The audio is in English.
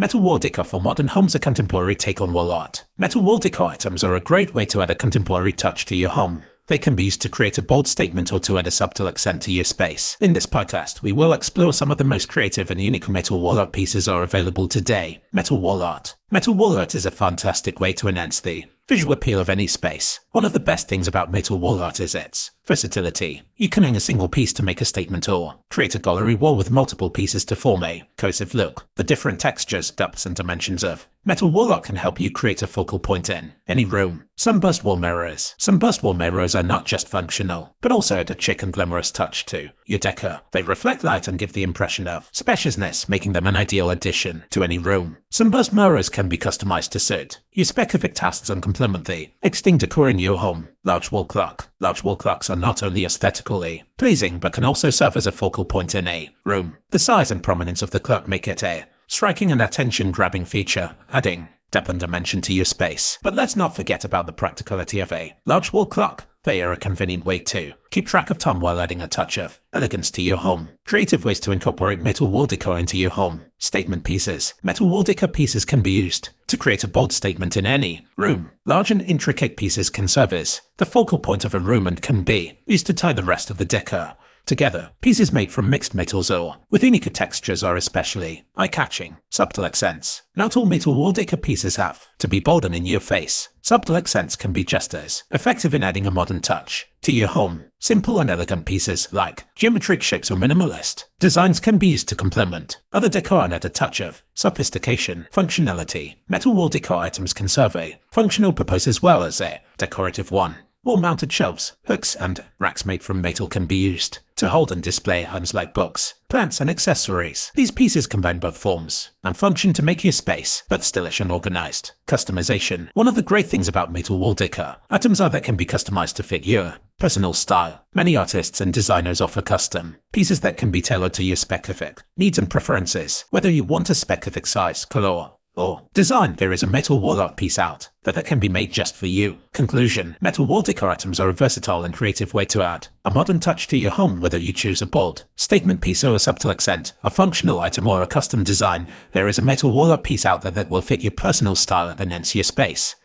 Metal wall decor for modern homes a contemporary take on wall art. Metal wall decor items are a great way to add a contemporary touch to your home. They can be used to create a bold statement or to add a subtle accent to your space. In this podcast, we will explore some of the most creative and unique metal wall art pieces are available today. Metal wall art. Metal wall art is a fantastic way to enhance the visual appeal of any space. One of the best things about metal wall art is its versatility. You can hang a single piece to make a statement or create a gallery wall with multiple pieces to form a cohesive look. The different textures, depths and dimensions of metal art can help you create a focal point in any room. Sunburst wall mirrors. Sunburst wall mirrors are not just functional, but also add a chic and glamorous touch to your decor. They reflect light and give the impression of spaciousness, making them an ideal addition to any room. Sunburst mirrors can be customized to suit your specific tasks and complement the existing decor in your home. Large wall clock. Large wall clocks are not only aesthetically pleasing, but can also serve as a focal point in a room. The size and prominence of the clock make it a striking and attention-grabbing feature, adding depth and dimension to your space. But let's not forget about the practicality of a large wall clock. They are a convenient way to keep track of time while adding a touch of elegance to your home. Creative ways to incorporate metal wall decor into your home. Statement pieces. Metal wall decor pieces can be used to create a bold statement in any room. Large and intricate pieces can serve as the focal point of a room and can be used to tie the rest of the decor Together, pieces made from mixed metals or with unique textures are especially eye-catching, subtle accents. Not all metal wall decor pieces have to be bold and in your face. Subtle accents can be just as effective in adding a modern touch to your home. Simple and elegant pieces like geometric shapes or minimalist designs can be used to complement other decor and add a touch of sophistication, functionality. Metal wall decor items can serve a functional purpose as well as a decorative one. Wall-mounted shelves, hooks, and racks made from metal can be used to hold and display items like books, plants, and accessories. These pieces combine both forms and function to make your space both stylish and organized. Customization. One of the great things about metal wall decor items are that can be customized to fit your personal style. Many artists and designers offer custom pieces that can be tailored to your specific needs and preferences, whether you want a specific size, color, or design, there is a metal wall art piece out that, that can be made just for you. Conclusion. Metal wall decor items are a versatile and creative way to add a modern touch to your home whether you choose a bold statement piece or a subtle accent, a functional item or a custom design. There is a metal wall art piece out there that will fit your personal style and enhance your space.